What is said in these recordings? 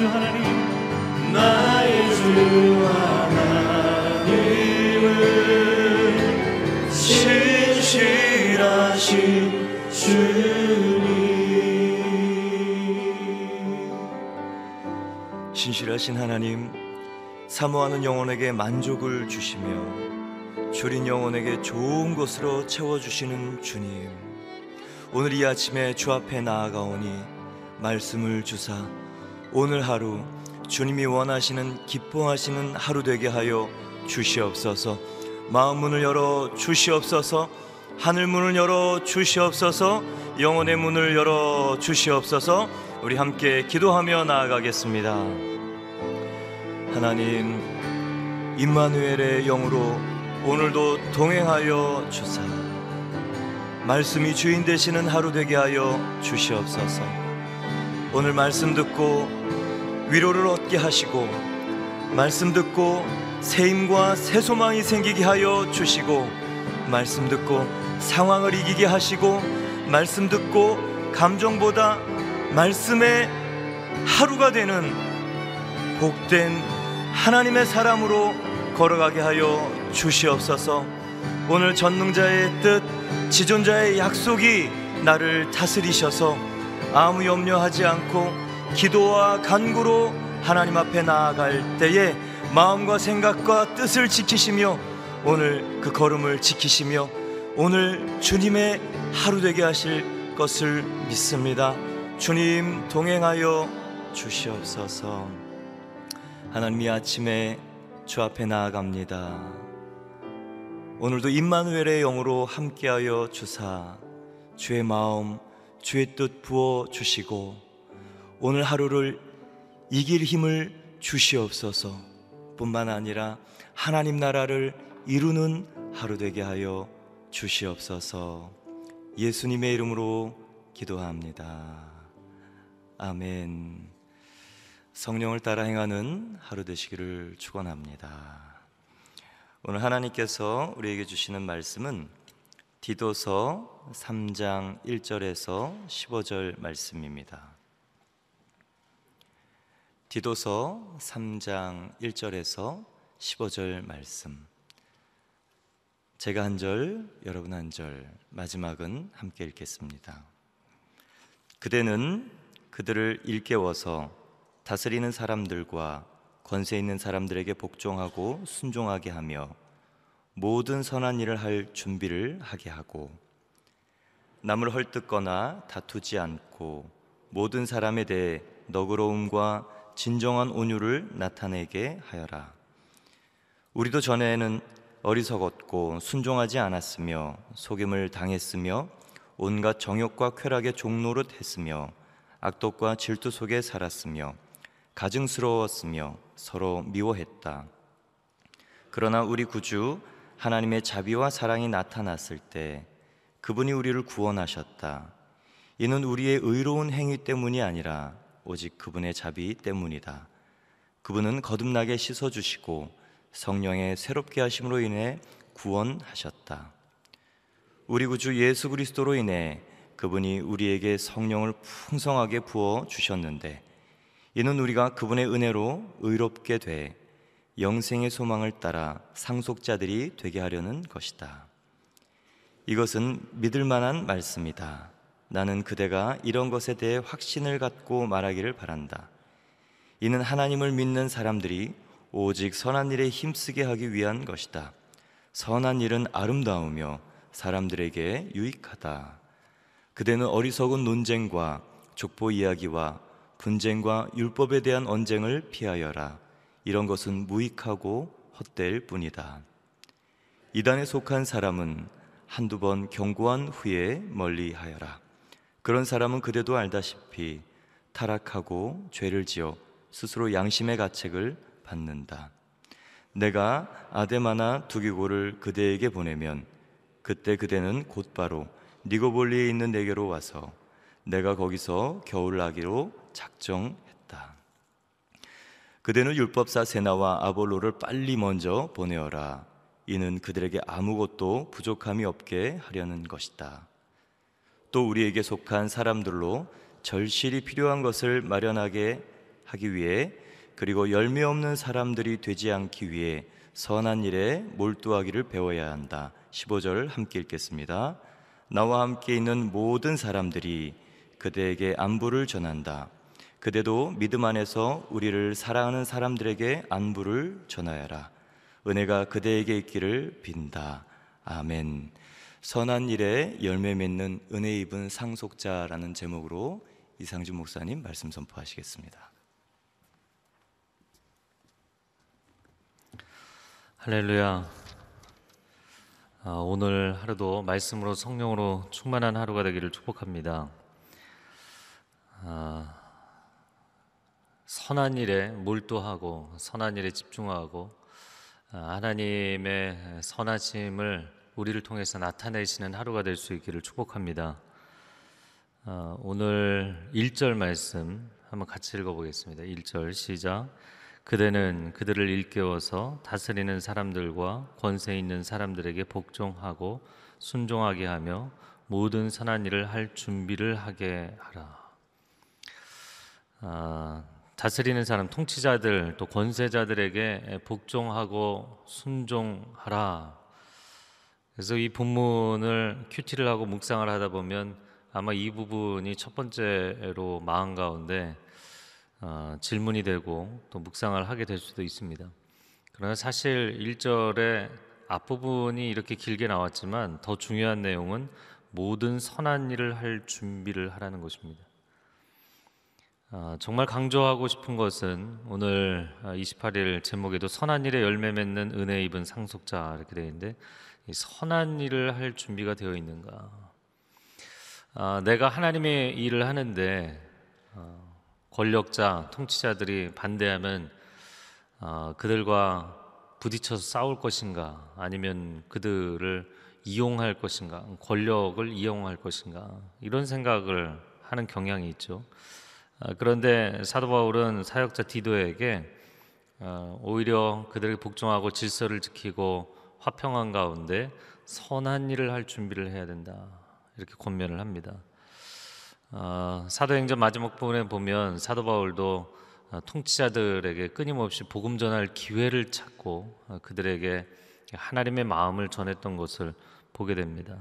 주 하나님 나의 주 하나님을 신실하신 주님. 신실하신 하나님 사모하는 영혼에게 만족을 주시며 줄인 영혼에게 좋은 것으로 채워주시는 주님 오늘 이 아침에 주 앞에 나아가오니 말씀을 주사 오늘 하루 주님이 원하시는 기뻐하시는 하루 되게 하여 주시옵소서. 마음 문을 열어 주시옵소서. 하늘 문을 열어 주시옵소서. 영혼의 문을 열어 주시옵소서. 우리 함께 기도하며 나아가겠습니다. 하나님 임마누엘의 영으로 오늘도 동행하여 주사 말씀이 주인 되시는 하루 되게 하여 주시옵소서. 오늘 말씀 듣고 위로를 얻게 하시고 말씀 듣고 새 힘과 새 소망이 생기게 하여 주시고 말씀 듣고 상황을 이기게 하시고 말씀 듣고 감정보다 말씀의 하루가 되는 복된 하나님의 사람으로 걸어가게 하여 주시옵소서. 오늘 전능자의 뜻 지존자의 약속이 나를 다스리셔서 아무 염려하지 않고 기도와 간구로 하나님 앞에 나아갈 때에 마음과 생각과 뜻을 지키시며 오늘 그 걸음을 지키시며 오늘 주님의 하루 되게 하실 것을 믿습니다. 주님 동행하여 주시옵소서. 하나님 이 아침에 주 앞에 나아갑니다. 오늘도 임마누엘의 영으로 함께하여 주사 주의 마음, 주의 뜻 부어 주시고 오늘 하루를 이길 힘을 주시옵소서. 뿐만 아니라 하나님 나라를 이루는 하루 되게 하여 주시옵소서. 예수님의 이름으로 기도합니다. 아멘. 성령을 따라 행하는 하루 되시기를 축원합니다. 오늘 하나님께서 우리에게 주시는 말씀은 디도서 3장 1절에서 15절 말씀입니다. 디도서 3장 1절에서 15절 말씀. 제가 한 절, 여러분 한 절, 마지막은 함께 읽겠습니다. 그대는 그들을 일깨워서 다스리는 사람들과 권세 있는 사람들에게 복종하고 순종하게 하며 모든 선한 일을 할 준비를 하게 하고 남을 헐뜯거나 다투지 않고 모든 사람에 대해 너그러움과 진정한 온유를 나타내게 하여라. 우리도 전에는 어리석었고 순종하지 않았으며 속임을 당했으며 온갖 정욕과 쾌락의 종노릇 했으며 악독과 질투 속에 살았으며 가증스러웠으며 서로 미워했다. 그러나 우리 구주 하나님의 자비와 사랑이 나타났을 때 그분이 우리를 구원하셨다. 이는 우리의 의로운 행위 때문이 아니라 오직 그분의 자비 때문이다. 그분은 거듭나게 씻어 주시고 성령의 새롭게 하심으로 인해 구원하셨다. 우리 구주 예수 그리스도로 인해 그분이 우리에게 성령을 풍성하게 부어 주셨는데 이는 우리가 그분의 은혜로 의롭게 돼 영생의 소망을 따라 상속자들이 되게 하려는 것이다. 이것은 믿을 만한 말씀이다. 나는 그대가 이런 것에 대해 확신을 갖고 말하기를 바란다. 이는 하나님을 믿는 사람들이 오직 선한 일에 힘쓰게 하기 위한 것이다. 선한 일은 아름다우며 사람들에게 유익하다. 그대는 어리석은 논쟁과 족보 이야기와 분쟁과 율법에 대한 언쟁을 피하여라. 이런 것은 무익하고 헛될 뿐이다. 이단에 속한 사람은 한두 번 경고한 후에 멀리 하여라. 그런 사람은 그대도 알다시피 타락하고 죄를 지어 스스로 양심의 가책을 받는다. 내가 아데마나 두기고를 그대에게 보내면 그때 그대는 곧바로 니고볼리에 있는 내게로 와서 내가 거기서 겨울 나기로 작정했다. 그대는 율법사 세나와 아볼로를 빨리 먼저 보내어라. 이는 그들에게 아무것도 부족함이 없게 하려는 것이다. 또 우리에게 속한 사람들로 절실히 필요한 것을 마련하게 하기 위해 그리고 열매 없는 사람들이 되지 않기 위해 선한 일에 몰두하기를 배워야 한다. 15절 함께 읽겠습니다. 나와 함께 있는 모든 사람들이 그대에게 안부를 전한다. 그대도 믿음 안에서 우리를 사랑하는 사람들에게 안부를 전하여라. 은혜가 그대에게 있기를 빈다. 아멘. 선한 일에 열매 맺는 은혜 입은 상속자라는 제목으로 이상준 목사님 말씀 선포하시겠습니다. 할렐루야. 아, 오늘 하루도 말씀으로 성령으로 충만한 하루가 되기를 축복합니다. 아, 선한 일에 몰두하고 선한 일에 집중하고 아, 하나님의 선하심을 우리를 통해서 나타내시는 하루가 될 수 있기를 축복합니다. 아, 오늘 1절 말씀 한번 같이 읽어보겠습니다. 1절 시작. 그대는 그들을 일깨워서 다스리는 사람들과 권세 있는 사람들에게 복종하고 순종하게 하며 모든 선한 일을 할 준비를 하게 하라. 아, 다스리는 사람, 통치자들 또 권세자들에게 복종하고 순종하라. 그래서 이 본문을 큐티를 하고 묵상을 하다 보면 아마 이 부분이 첫 번째로 마음 가운데 어, 질문이 되고 또 묵상을 하게 될 수도 있습니다. 그러나 사실 1절의 앞부분이 이렇게 길게 나왔지만 더 중요한 내용은 모든 선한 일을 할 준비를 하라는 것입니다. 어, 정말 강조하고 싶은 것은 오늘 28일 제목에도 선한 일에 열매 맺는 은혜 입은 상속자 이렇게 되어 있는데 선한 일을 할 준비가 되어 있는가? 아, 내가 하나님의 일을 하는데 어, 권력자, 통치자들이 반대하면 어, 그들과 부딪혀서 싸울 것인가, 아니면 그들을 이용할 것인가, 권력을 이용할 것인가 이런 생각을 하는 경향이 있죠. 어, 그런데 사도 바울은 사역자 디도에게 어, 오히려 그들에게 복종하고 질서를 지키고 화평한 가운데 선한 일을 할 준비를 해야 된다 이렇게 권면을 합니다. 어, 사도행전 마지막 부분에 보면 사도 바울도 어, 통치자들에게 끊임없이 복음 전할 기회를 찾고 어, 그들에게 하나님의 마음을 전했던 것을 보게 됩니다.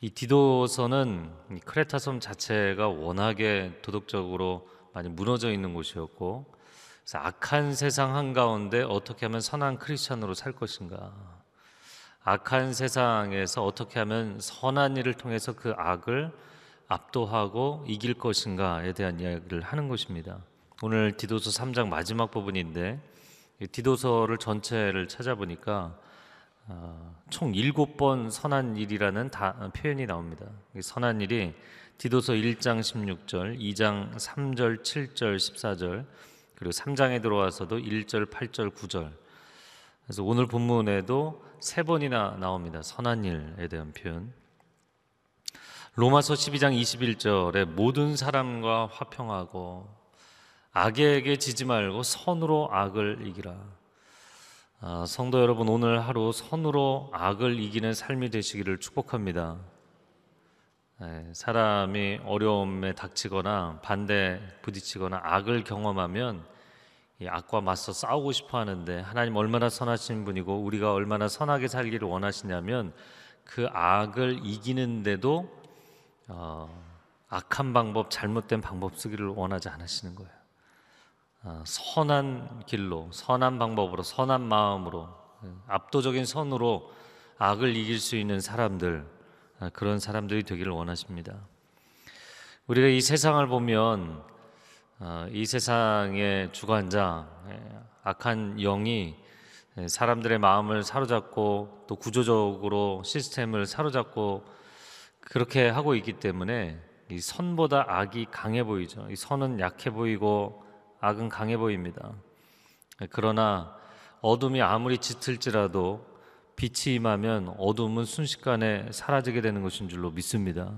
이 디도서는 이 크레타 섬 자체가 워낙에 도덕적으로 많이 무너져 있는 곳이었고 악한 세상 한가운데 어떻게 하면 선한 크리스천으로 살 것인가 악한 세상에서 어떻게 하면 선한 일을 통해서 그 악을 압도하고 이길 것인가에 대한 이야기를 하는 것입니다. 오늘 디도서 3장 마지막 부분인데 디도서를 전체를 찾아보니까 어, 총 일곱 번 선한 일이라는 다, 표현이 나옵니다. 선한 일이 디도서 1장 16절, 2장 3절, 7절, 14절, 그리고 3장에 들어와서도 1절, 8절, 9절. 그래서 오늘 본문에도 세 번이나 나옵니다. 선한 일에 대한 표현. 로마서 12장 21절에 모든 사람과 화평하고 악에게 지지 말고 선으로 악을 이기라. 아, 성도 여러분 오늘 하루 선으로 악을 이기는 삶이 되시기를 축복합니다. 네, 사람이 어려움에 닥치거나 반대 부딪히거나 악을 경험하면 이 악과 맞서 싸우고 싶어 하는데 하나님 얼마나 선하신 분이고 우리가 얼마나 선하게 살기를 원하시냐면 그 악을 이기는데도 어, 악한 방법, 잘못된 방법 쓰기를 원하지 않으시는 거예요. 어, 선한 길로, 선한 방법으로, 선한 마음으로, 예, 압도적인 선으로 악을 이길 수 있는 사람들, 어, 그런 사람들이 되기를 원하십니다. 우리가 이 세상을 보면 어, 이 세상의 주관자, 예, 악한 영이 예, 사람들의 마음을 사로잡고 또 구조적으로 시스템을 사로잡고 그렇게 하고 있기 때문에 이 선보다 악이 강해 보이죠. 이 선은 약해 보이고 악은 강해 보입니다. 그러나 어둠이 아무리 짙을지라도 빛이 임하면 어둠은 순식간에 사라지게 되는 것인 줄로 믿습니다.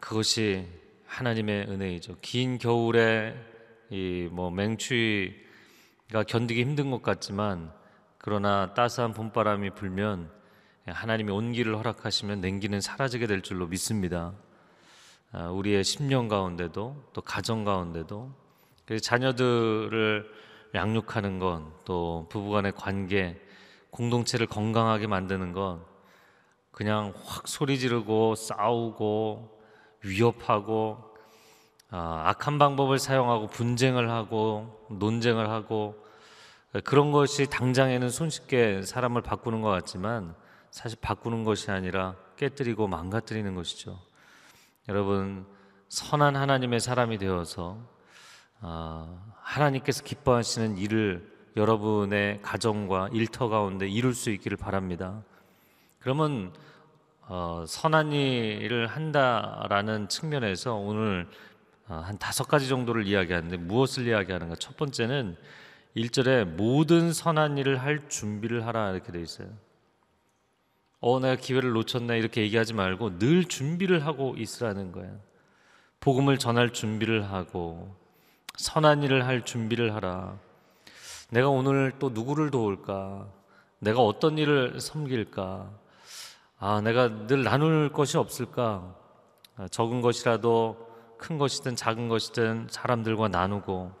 그것이 하나님의 은혜이죠. 긴 겨울에 이 뭐 맹추위가 견디기 힘든 것 같지만 그러나 따스한 봄바람이 불면 하나님이 온기를 허락하시면 냉기는 사라지게 될 줄로 믿습니다. 아, 우리의 10년 가운데도 또 가정 가운데도 자녀들을 양육하는 건 또 부부간의 관계 공동체를 건강하게 만드는 건 그냥 확 소리 지르고 싸우고 위협하고 아, 악한 방법을 사용하고 분쟁을 하고 논쟁을 하고 그런 것이 당장에는 손쉽게 사람을 바꾸는 것 같지만 사실 바꾸는 것이 아니라 깨뜨리고 망가뜨리는 것이죠. 여러분 선한 하나님의 사람이 되어서 아, 하나님께서 기뻐하시는 일을 여러분의 가정과 일터 가운데 이룰 수 있기를 바랍니다. 그러면 어, 선한 일을 한다라는 측면에서 오늘 어, 한 다섯 가지 정도를 이야기하는데 무엇을 이야기하는가? 첫 번째는 1절에 모든 선한 일을 할 준비를 하라 이렇게 돼 있어요. 어, 내가 기회를 놓쳤네 이렇게 얘기하지 말고 늘 준비를 하고 있으라는 거예요. 복음을 전할 준비를 하고 선한 일을 할 준비를 하라. 내가 오늘 또 누구를 도울까? 내가 어떤 일을 섬길까? 아, 내가 늘 나눌 것이 없을까? 아, 적은 것이라도 큰 것이든 작은 것이든 사람들과 나누고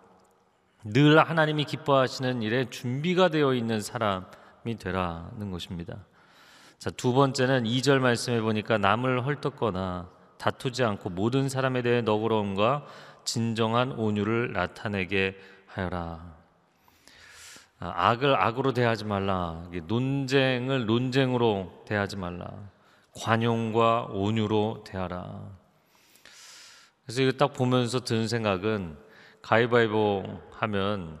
늘 하나님이 기뻐하시는 일에 준비가 되어 있는 사람이 되라는 것입니다. 자, 두 번째는 2절 말씀해 보니까 남을 헐떡거나 다투지 않고 모든 사람에 대해 너그러움과 진정한 온유를 나타내게 하여라. 아, 악을 악으로 대하지 말라. 논쟁을 논쟁으로 대하지 말라. 관용과 온유로 대하라. 그래서 이거 딱 보면서 드는 생각은 가위바위보 하면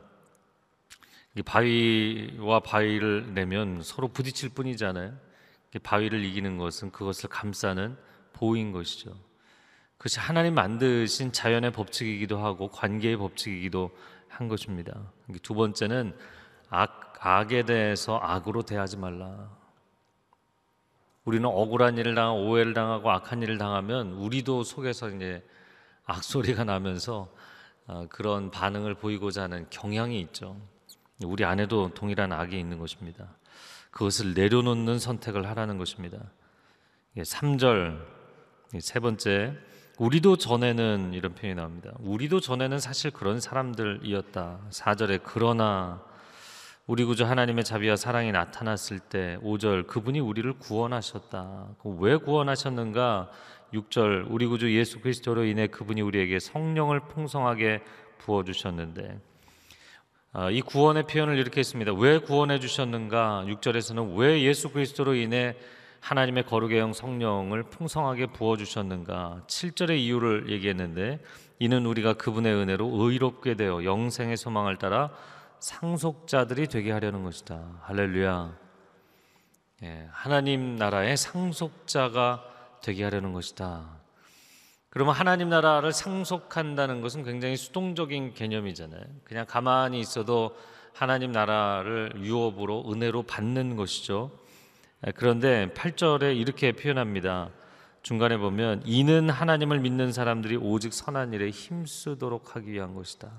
바위와 바위를 내면 서로 부딪힐 뿐이잖아요. 바위를 이기는 것은 그것을 감싸는 보인 것이죠. 그것이 하나님 만드신 자연의 법칙이기도 하고 관계의 법칙이기도 한 것입니다. 두 번째는 악, 악에 대해서 악으로 대하지 말라. 우리는 억울한 일을 당하고 오해를 당하고 악한 일을 당하면 우리도 속에서 이제 악소리가 나면서 어, 그런 반응을 보이고자 하는 경향이 있죠. 우리 안에도 동일한 악이 있는 것입니다. 그것을 내려놓는 선택을 하라는 것입니다. 3절 세 번째 우리도 전에는 이런 표현이 나옵니다. 우리도 전에는 사실 그런 사람들이었다. 4절에 그러나 우리 구주 하나님의 자비와 사랑이 나타났을 때 5절 그분이 우리를 구원하셨다. 왜 구원하셨는가? 6절 우리 구주 예수 그리스도로 인해 그분이 우리에게 성령을 풍성하게 부어 주셨는데 아, 이 구원의 표현을 이렇게 했습니다. 왜 구원해 주셨는가? 6절에서는 왜 예수 그리스도로 인해 하나님의 거룩의 영 성령을 풍성하게 부어 주셨는가? 7절의 이유를 얘기했는데 이는 우리가 그분의 은혜로 의롭게 되어 영생의 소망을 따라 상속자들이 되게 하려는 것이다. 할렐루야. 예, 하나님 나라의 상속자가 되게 하려는 것이다. 그러면 하나님 나라를 상속한다는 것은 굉장히 수동적인 개념이잖아요. 그냥 가만히 있어도 하나님 나라를 유업으로 은혜로 받는 것이죠. 예, 그런데 8절에 이렇게 표현합니다. 중간에 보면 이는 하나님을 믿는 사람들이 오직 선한 일에 힘쓰도록 하기 위한 것이다.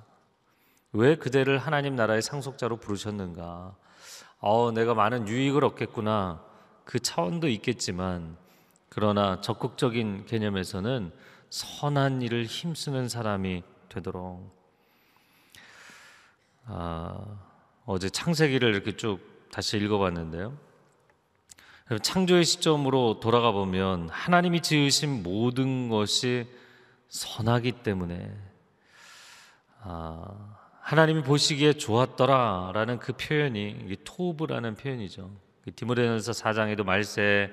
왜 그대를 하나님 나라의 상속자로 부르셨는가? 어, 내가 많은 유익을 얻겠구나. 그 차원도 있겠지만, 그러나 적극적인 개념에서는 선한 일을 힘쓰는 사람이 되도록. 아, 어제 창세기를 이렇게 쭉 다시 읽어봤는데요. 창조의 시점으로 돌아가 보면 하나님이 지으신 모든 것이 선하기 때문에 아, 하나님이 보시기에 좋았더라라는 그 표현이 토브라는 표현이죠. 디모데전서 4장에도 말세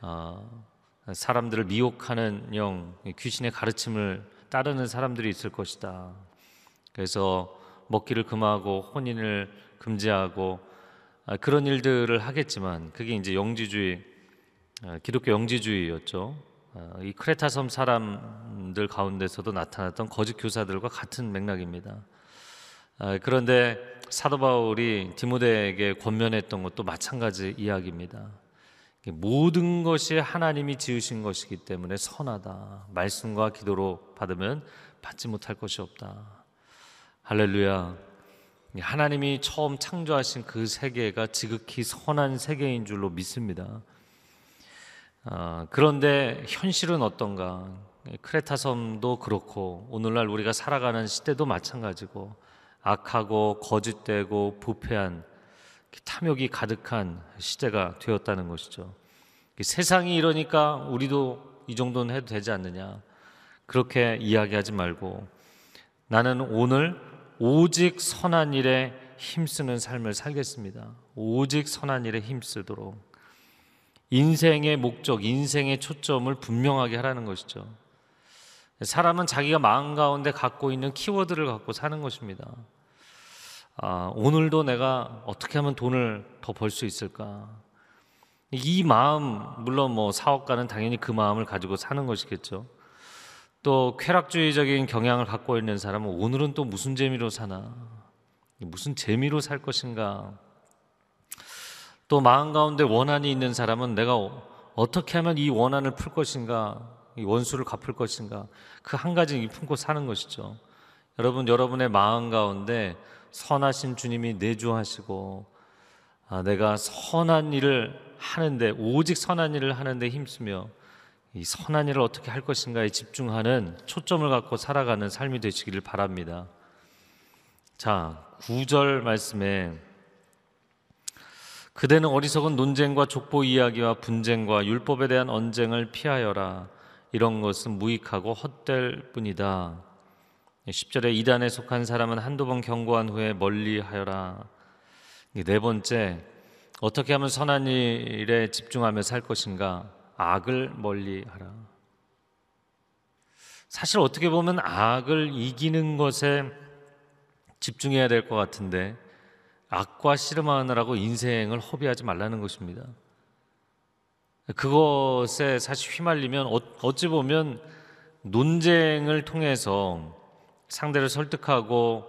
어, 사람들을 미혹하는 영 귀신의 가르침을 따르는 사람들이 있을 것이다. 그래서 먹기를 금하고 혼인을 금지하고 아, 그런 일들을 하겠지만 그게 이제 영지주의 아, 기독교 영지주의였죠. 아, 이 크레타 섬 사람들 가운데서도 나타났던 거짓 교사들과 같은 맥락입니다. 아, 그런데 사도 바울이 디모데에게 권면했던 것도 마찬가지 이야기입니다. 모든 것이 하나님이 지으신 것이기 때문에 선하다. 말씀과 기도로 받으면 받지 못할 것이 없다. 할렐루야. 하나님이 처음 창조하신 그 세계가 지극히 선한 세계인 줄로 믿습니다. 아, 그런데 현실은 어떤가? 크레타 섬도 그렇고 오늘날 우리가 살아가는 시대도 마찬가지고 악하고 거짓되고 부패한 탐욕이 가득한 시대가 되었다는 것이죠. 세상이 이러니까 우리도 이 정도는 해도 되지 않느냐. 그렇게 이야기하지 말고 나는 오늘 오직 선한 일에 힘쓰는 삶을 살겠습니다. 오직 선한 일에 힘쓰도록 인생의 목적, 인생의 초점을 분명하게 하라는 것이죠. 사람은 자기가 마음 가운데 갖고 있는 키워드를 갖고 사는 것입니다. 아, 오늘도 내가 어떻게 하면 돈을 더 벌 수 있을까? 이 마음, 물론 뭐 사업가는 당연히 그 마음을 가지고 사는 것이겠죠. 또 쾌락주의적인 경향을 갖고 있는 사람은 오늘은 또 무슨 재미로 사나? 무슨 재미로 살 것인가? 또 마음 가운데 원한이 있는 사람은 내가 어떻게 하면 이 원한을 풀 것인가? 이 원수를 갚을 것인가? 그 한 가지 품고 사는 것이죠. 여러분, 여러분의 마음 가운데 선하신 주님이 내주하시고 아, 내가 선한 일을 하는데 오직 선한 일을 하는데 힘쓰며 이 선한 일을 어떻게 할 것인가에 집중하는 초점을 갖고 살아가는 삶이 되시기를 바랍니다. 자, 9절 말씀에 그대는 어리석은 논쟁과 족보 이야기와 분쟁과 율법에 대한 언쟁을 피하여라. 이런 것은 무익하고 헛될 뿐이다. 10절에 이단에 속한 사람은 한두 번 경고한 후에 멀리 하여라. 네 번째, 어떻게 하면 선한 일에 집중하며 살 것인가? 악을 멀리 하라. 사실 어떻게 보면 악을 이기는 것에 집중해야 될 것 같은데 악과 씨름하느라고 인생을 허비하지 말라는 것입니다. 그것에 사실 휘말리면 어, 어찌 보면 논쟁을 통해서 상대를 설득하고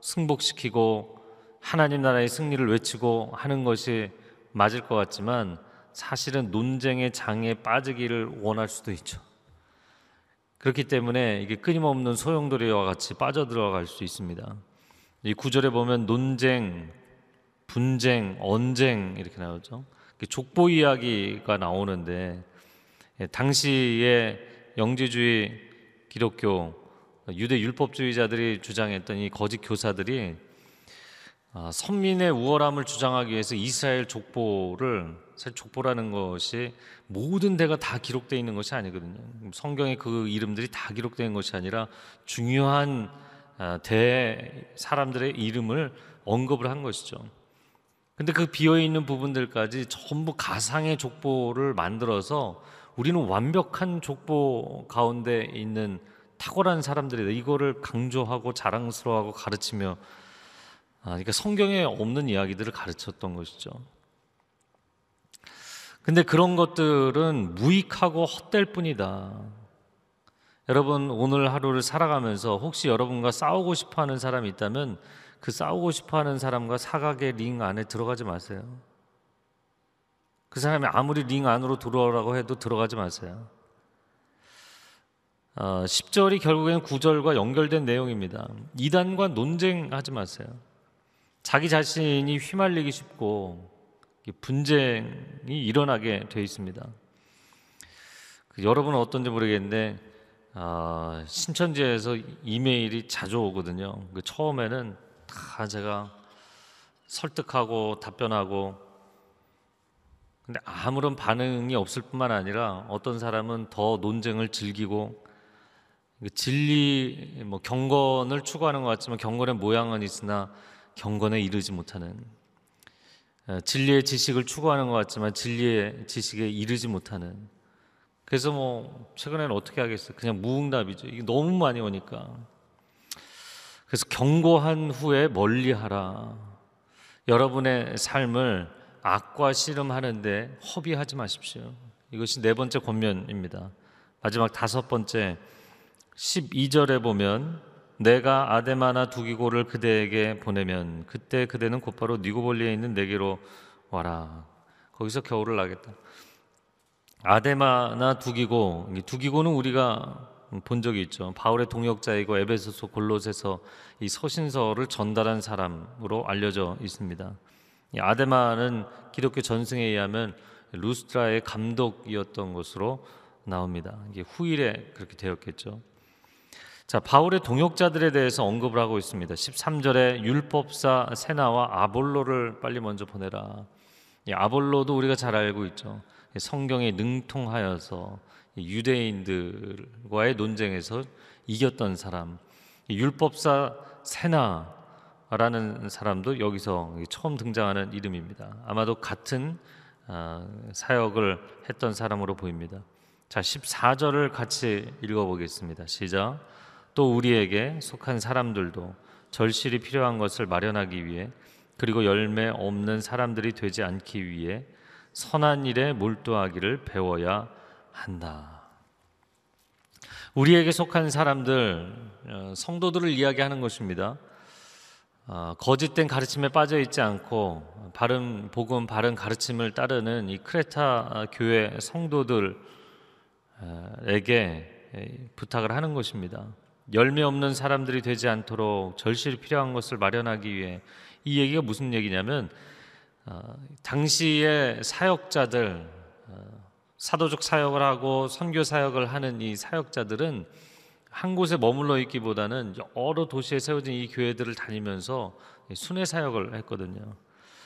승복시키고 하나님 나라의 승리를 외치고 하는 것이 맞을 것 같지만 사실은 논쟁의 장에 빠지기를 원할 수도 있죠. 그렇기 때문에 이게 끊임없는 소용돌이와 같이 빠져들어갈 수 있습니다. 이 구절에 보면 논쟁, 분쟁, 언쟁 이렇게 나오죠. 족보 이야기가 나오는데 예, 당시의 영지주의 기독교 유대 율법주의자들이 주장했던 이 거짓 교사들이 아, 선민의 우월함을 주장하기 위해서 이스라엘 족보를 사실 족보라는 것이 모든 데가 다 기록되어 있는 것이 아니거든요. 성경에 그 이름들이 다 기록된 것이 아니라 중요한 아, 대 사람들의 이름을 언급을 한 것이죠. 근데 그 비어 있는 부분들까지 전부 가상의 족보를 만들어서 우리는 완벽한 족보 가운데 있는 탁월한 사람들이다. 이거를 강조하고 자랑스러워하고 가르치며 아, 그러니까 성경에 없는 이야기들을 가르쳤던 것이죠. 근데 그런 것들은 무익하고 헛될 뿐이다. 여러분 오늘 하루를 살아가면서 혹시 여러분과 싸우고 싶어 하는 사람이 있다면 그 싸우고 싶어 하는 사람과 사각의 링 안에 들어가지 마세요. 그 사람이 아무리 링 안으로 들어오라고 해도 들어가지 마세요. 어, 10절이 결국엔 9절과 연결된 내용입니다. 이단과 논쟁하지 마세요. 자기 자신이 휘말리기 쉽고 분쟁이 일어나게 돼 있습니다. 그 여러분은 어떤지 모르겠는데 어, 신천지에서 이메일이 자주 오거든요. 그 처음에는 다 제가 설득하고 답변하고 근데 아무런 반응이 없을 뿐만 아니라 어떤 사람은 더 논쟁을 즐기고 그 진리 뭐 경건을 추구하는 것 같지만 경건의 모양은 있으나 경건에 이르지 못하는 어, 진리의 지식을 추구하는 것 같지만 진리의 지식에 이르지 못하는 그래서 뭐 최근에는 어떻게 하겠어요? 그냥 무응답이죠. 이게 너무 많이 오니까 그래서 경고한 후에 멀리하라. 여러분의 삶을 악과 씨름하는데 허비하지 마십시오. 이것이 네 번째 권면입니다. 마지막 다섯 번째 12절에 보면 내가 아데마나 두기고를 그대에게 보내면 그때 그대는 곧바로 니고볼리에 있는 내게로 와라. 거기서 겨울을 나겠다. 아데마나 두기고 두기고는 우리가 본 적이 있죠. 바울의 동역자이고 에베소서 골로새서 이 서신서를 전달한 사람으로 알려져 있습니다. 아데마는 기독교 전승에 의하면 루스트라의 감독이었던 것으로 나옵니다. 이게 후일에 그렇게 되었겠죠. 자, 바울의 동역자들에 대해서 언급을 하고 있습니다. 13절에 율법사 세나와 아볼로를 빨리 먼저 보내라. 이 아볼로도 우리가 잘 알고 있죠. 성경에 능통하여서 유대인들과의 논쟁에서 이겼던 사람, 율법사 세나라는 사람도 여기서 처음 등장하는 이름입니다. 아마도 같은 아, 사역을 했던 사람으로 보입니다. 자, 14절을 같이 읽어보겠습니다. 시작. 또 우리에게 속한 사람들도 절실히 필요한 것을 마련하기 위해 그리고 열매 없는 사람들이 되지 않기 위해 선한 일에 몰두하기를 배워야 한다. 우리에게 속한 사람들, 어, 성도들을 이야기하는 것입니다. 어, 거짓된 가르침에 빠져 있지 않고 바른 복음, 바른 가르침을 따르는 이 크레타 교회 성도들에게 부탁을 하는 것입니다. 열매 없는 사람들이 되지 않도록 절실히 필요한 것을 마련하기 위해 이 얘기가 무슨 얘기냐면 어, 당시의 사역자들 어, 사도적 사역을 하고 선교 사역을 하는 이 사역자들은 한 곳에 머물러 있기보다는 여러 도시에 세워진 이 교회들을 다니면서 순회 사역을 했거든요.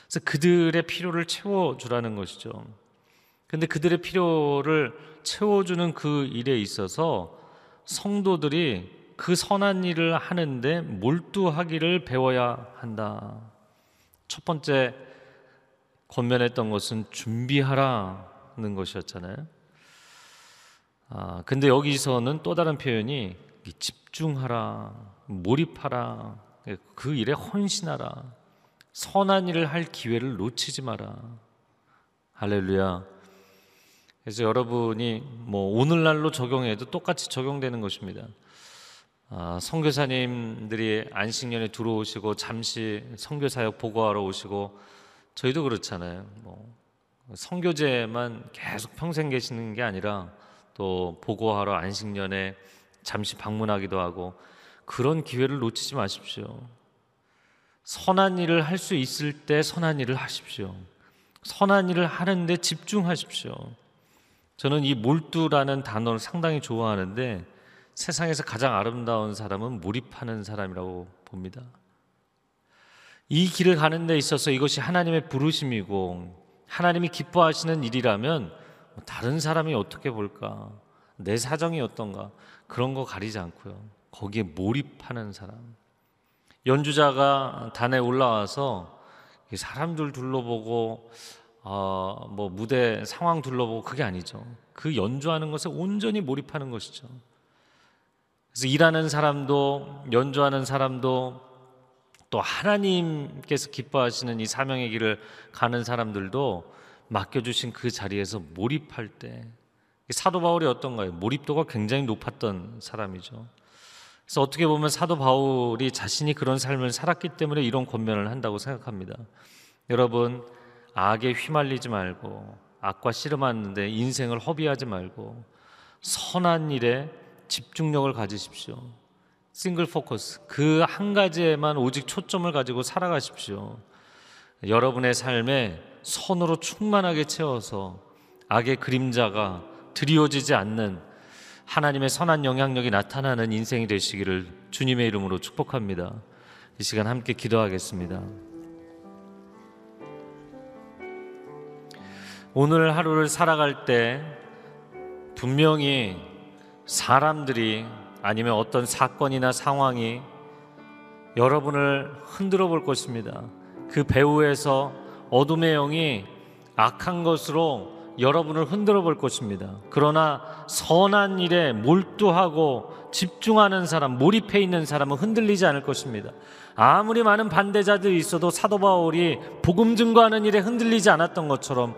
그래서 그들의 필요를 채워주라는 것이죠. 근데 그들의 필요를 채워주는 그 일에 있어서 성도들이 그 선한 일을 하는데 몰두하기를 배워야 한다. 첫 번째 권면했던 것은 준비하라 는 것이었잖아요. 아, 근데 여기서는 또 다른 표현이 집중하라, 몰입하라, 그 일에 헌신하라, 선한 일을 할 기회를 놓치지 마라. 할렐루야. 그래서 여러분이 뭐 오늘날로 적용해도 똑같이 적용되는 것입니다. 아, 선교사님들이 안식년에 들어오시고 잠시 선교사역 보고하러 오시고 저희도 그렇잖아요. 뭐 선교제만 계속 평생 계시는 게 아니라 또 보고하러 안식년에 잠시 방문하기도 하고 그런 기회를 놓치지 마십시오. 선한 일을 할 수 있을 때 선한 일을 하십시오. 선한 일을 하는데 집중하십시오. 저는 이 몰두라는 단어를 상당히 좋아하는데 세상에서 가장 아름다운 사람은 몰입하는 사람이라고 봅니다. 이 길을 가는 데 있어서 이것이 하나님의 부르심이고 하나님이 기뻐하시는 일이라면 뭐 다른 사람이 어떻게 볼까? 내 사정이 어떤가? 그런 거 가리지 않고요. 거기에 몰입하는 사람. 연주자가 단에 올라와서 사람들 둘러보고 어, 뭐 무대 상황 둘러보고 그게 아니죠. 그 연주하는 것에 온전히 몰입하는 것이죠. 그래서 일하는 사람도 연주하는 사람도 또 하나님께서 기뻐하시는 이 사명의 길을 가는 사람들도 맡겨주신 그 자리에서 몰입할 때 사도 바울이 어떤가요? 몰입도가 굉장히 높았던 사람이죠. 그래서 어떻게 보면 사도 바울이 자신이 그런 삶을 살았기 때문에 이런 권면을 한다고 생각합니다. 여러분 악에 휘말리지 말고 악과 씨름하는데 인생을 허비하지 말고 선한 일에 집중력을 가지십시오. 싱글 포커스 그 한 가지에만 오직 초점을 가지고 살아가십시오. 여러분의 삶에 선으로 충만하게 채워서 악의 그림자가 드리워지지 않는 하나님의 선한 영향력이 나타나는 인생이 되시기를 주님의 이름으로 축복합니다. 이 시간 함께 기도하겠습니다. 오늘 하루를 살아갈 때 분명히 사람들이 아니면 어떤 사건이나 상황이 여러분을 흔들어 볼 것입니다. 그 배후에서 어둠의 영이 악한 것으로 여러분을 흔들어 볼 것입니다. 그러나 선한 일에 몰두하고 집중하는 사람, 몰입해 있는 사람은 흔들리지 않을 것입니다. 아무리 많은 반대자들이 있어도 사도 바울이 복음 증거하는 일에 흔들리지 않았던 것처럼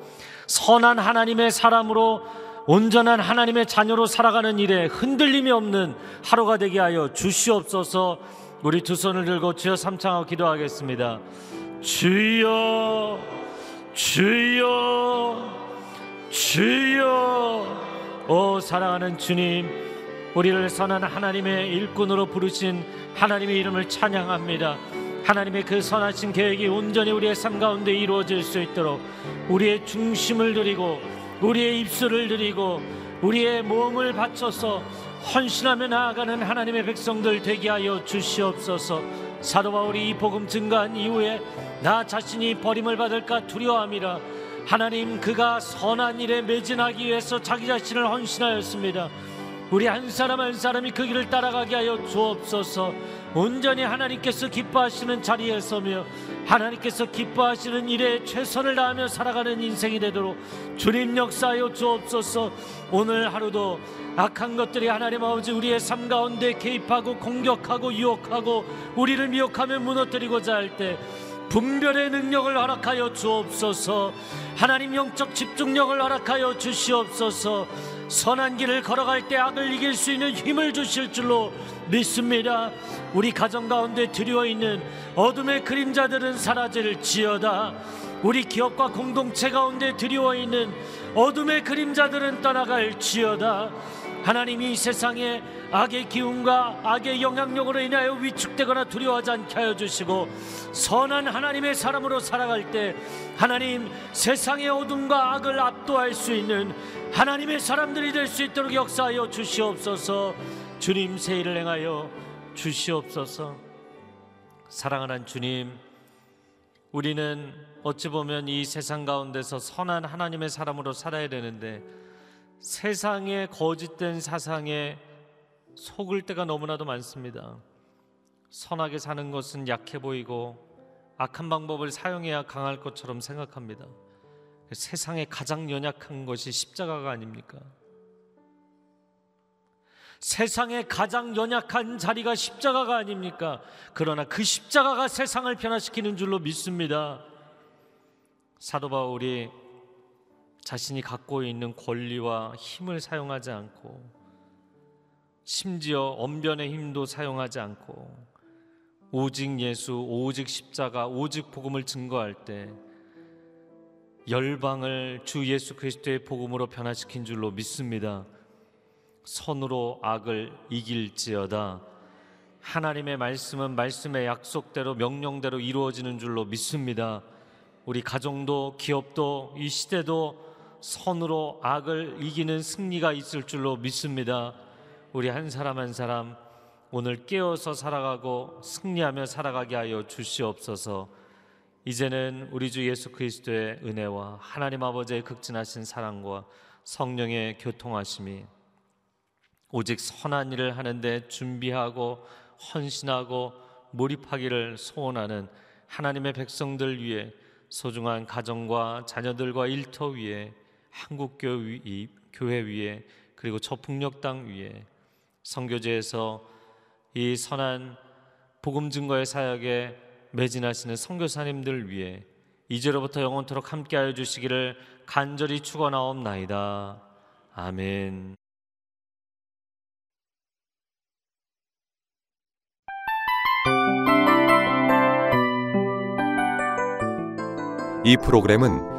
선한 하나님의 사람으로 온전한 하나님의 자녀로 살아가는 일에 흔들림이 없는 하루가 되게 하여 주시옵소서 우리 두 손을 들고 주여 삼창하고 기도하겠습니다. 주여, 주여, 주여, 오 사랑하는 주님, 우리를 선한 하나님의 일꾼으로 부르신 하나님의 이름을 찬양합니다. 하나님의 그 선하신 계획이 온전히 우리의 삶 가운데 이루어질 수 있도록 우리의 중심을 드리고 우리의 입술을 드리고 우리의 몸을 바쳐서 헌신하며 나아가는 하나님의 백성들 되게 하여 주시옵소서. 사도 바울이 이 복음 증가한 이후에 나 자신이 버림을 받을까 두려워함이라 하나님 그가 선한 일에 매진하기 위해서 자기 자신을 헌신하였습니다. 우리 한 사람 한 사람이 그 길을 따라가게 하여 주옵소서. 온전히 하나님께서 기뻐하시는 자리에 서며 하나님께서 기뻐하시는 일에 최선을 다하며 살아가는 인생이 되도록 주님 역사하여 주옵소서. 오늘 하루도 악한 것들이 하나님 아버지 우리의 삶 가운데 개입하고 공격하고 유혹하고 우리를 미혹하며 무너뜨리고자 할 때 분별의 능력을 허락하여 주옵소서. 하나님 영적 집중력을 허락하여 주시옵소서. 선한 길을 걸어갈 때 악을 이길 수 있는 힘을 주실 줄로 믿습니다. 우리 가정 가운데 드리워 있는 어둠의 그림자들은 사라질지어다. 우리 기업과 공동체 가운데 드리워 있는 어둠의 그림자들은 떠나갈지어다. 하나님이 세상에 악의 기운과 악의 영향력으로 인하여 위축되거나 두려워하지 않게 하여 주시고 선한 하나님의 사람으로 살아갈 때 하나님 세상의 어둠과 악을 압도할 수 있는 하나님의 사람들이 될 수 있도록 역사하여 주시옵소서. 주님 세일을 행하여 주시옵소서. 사랑하는 주님 우리는 어찌 보면 이 세상 가운데서 선한 하나님의 사람으로 살아야 되는데 세상의 거짓된 사상에 속을 때가 너무나도 많습니다. 선하게 사는 것은 약해 보이고 악한 방법을 사용해야 강할 것처럼 생각합니다. 세상에 가장 연약한 것이 십자가가 아닙니까? 세상에 가장 연약한 자리가 십자가가 아닙니까? 그러나 그 십자가가 세상을 변화시키는 줄로 믿습니다. 사도 바울이 자신이 갖고 있는 권리와 힘을 사용하지 않고 심지어 언변의 힘도 사용하지 않고 오직 예수, 오직 십자가, 오직 복음을 증거할 때 열방을 주 예수 그리스도의 복음으로 변화시킨 줄로 믿습니다. 선으로 악을 이길지어다. 하나님의 말씀은 말씀의 약속대로 명령대로 이루어지는 줄로 믿습니다. 우리 가정도 기업도 이 시대도 선으로 악을 이기는 승리가 있을 줄로 믿습니다. 우리 한 사람 한 사람 오늘 깨어서 살아가고 승리하며 살아가게 하여 주시옵소서. 이제는 우리 주 예수 그리스도의 은혜와 하나님 아버지의 극진하신 사랑과 성령의 교통하심이 오직 선한 일을 하는데 준비하고 헌신하고 몰입하기를 소원하는 하나님의 백성들 위해 소중한 가정과 자녀들과 일터 위에 한국 교회 위에 그리고 땅 위에 선교제에서 이 선한 복음 증거의 사역에 매진하시는 선교사님들 위해 이제로부터 영원토록 함께하여 주시기를 간절히 축원하옵나이다. 아멘. 이 프로그램은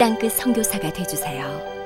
땅끝 성교사가 되주세요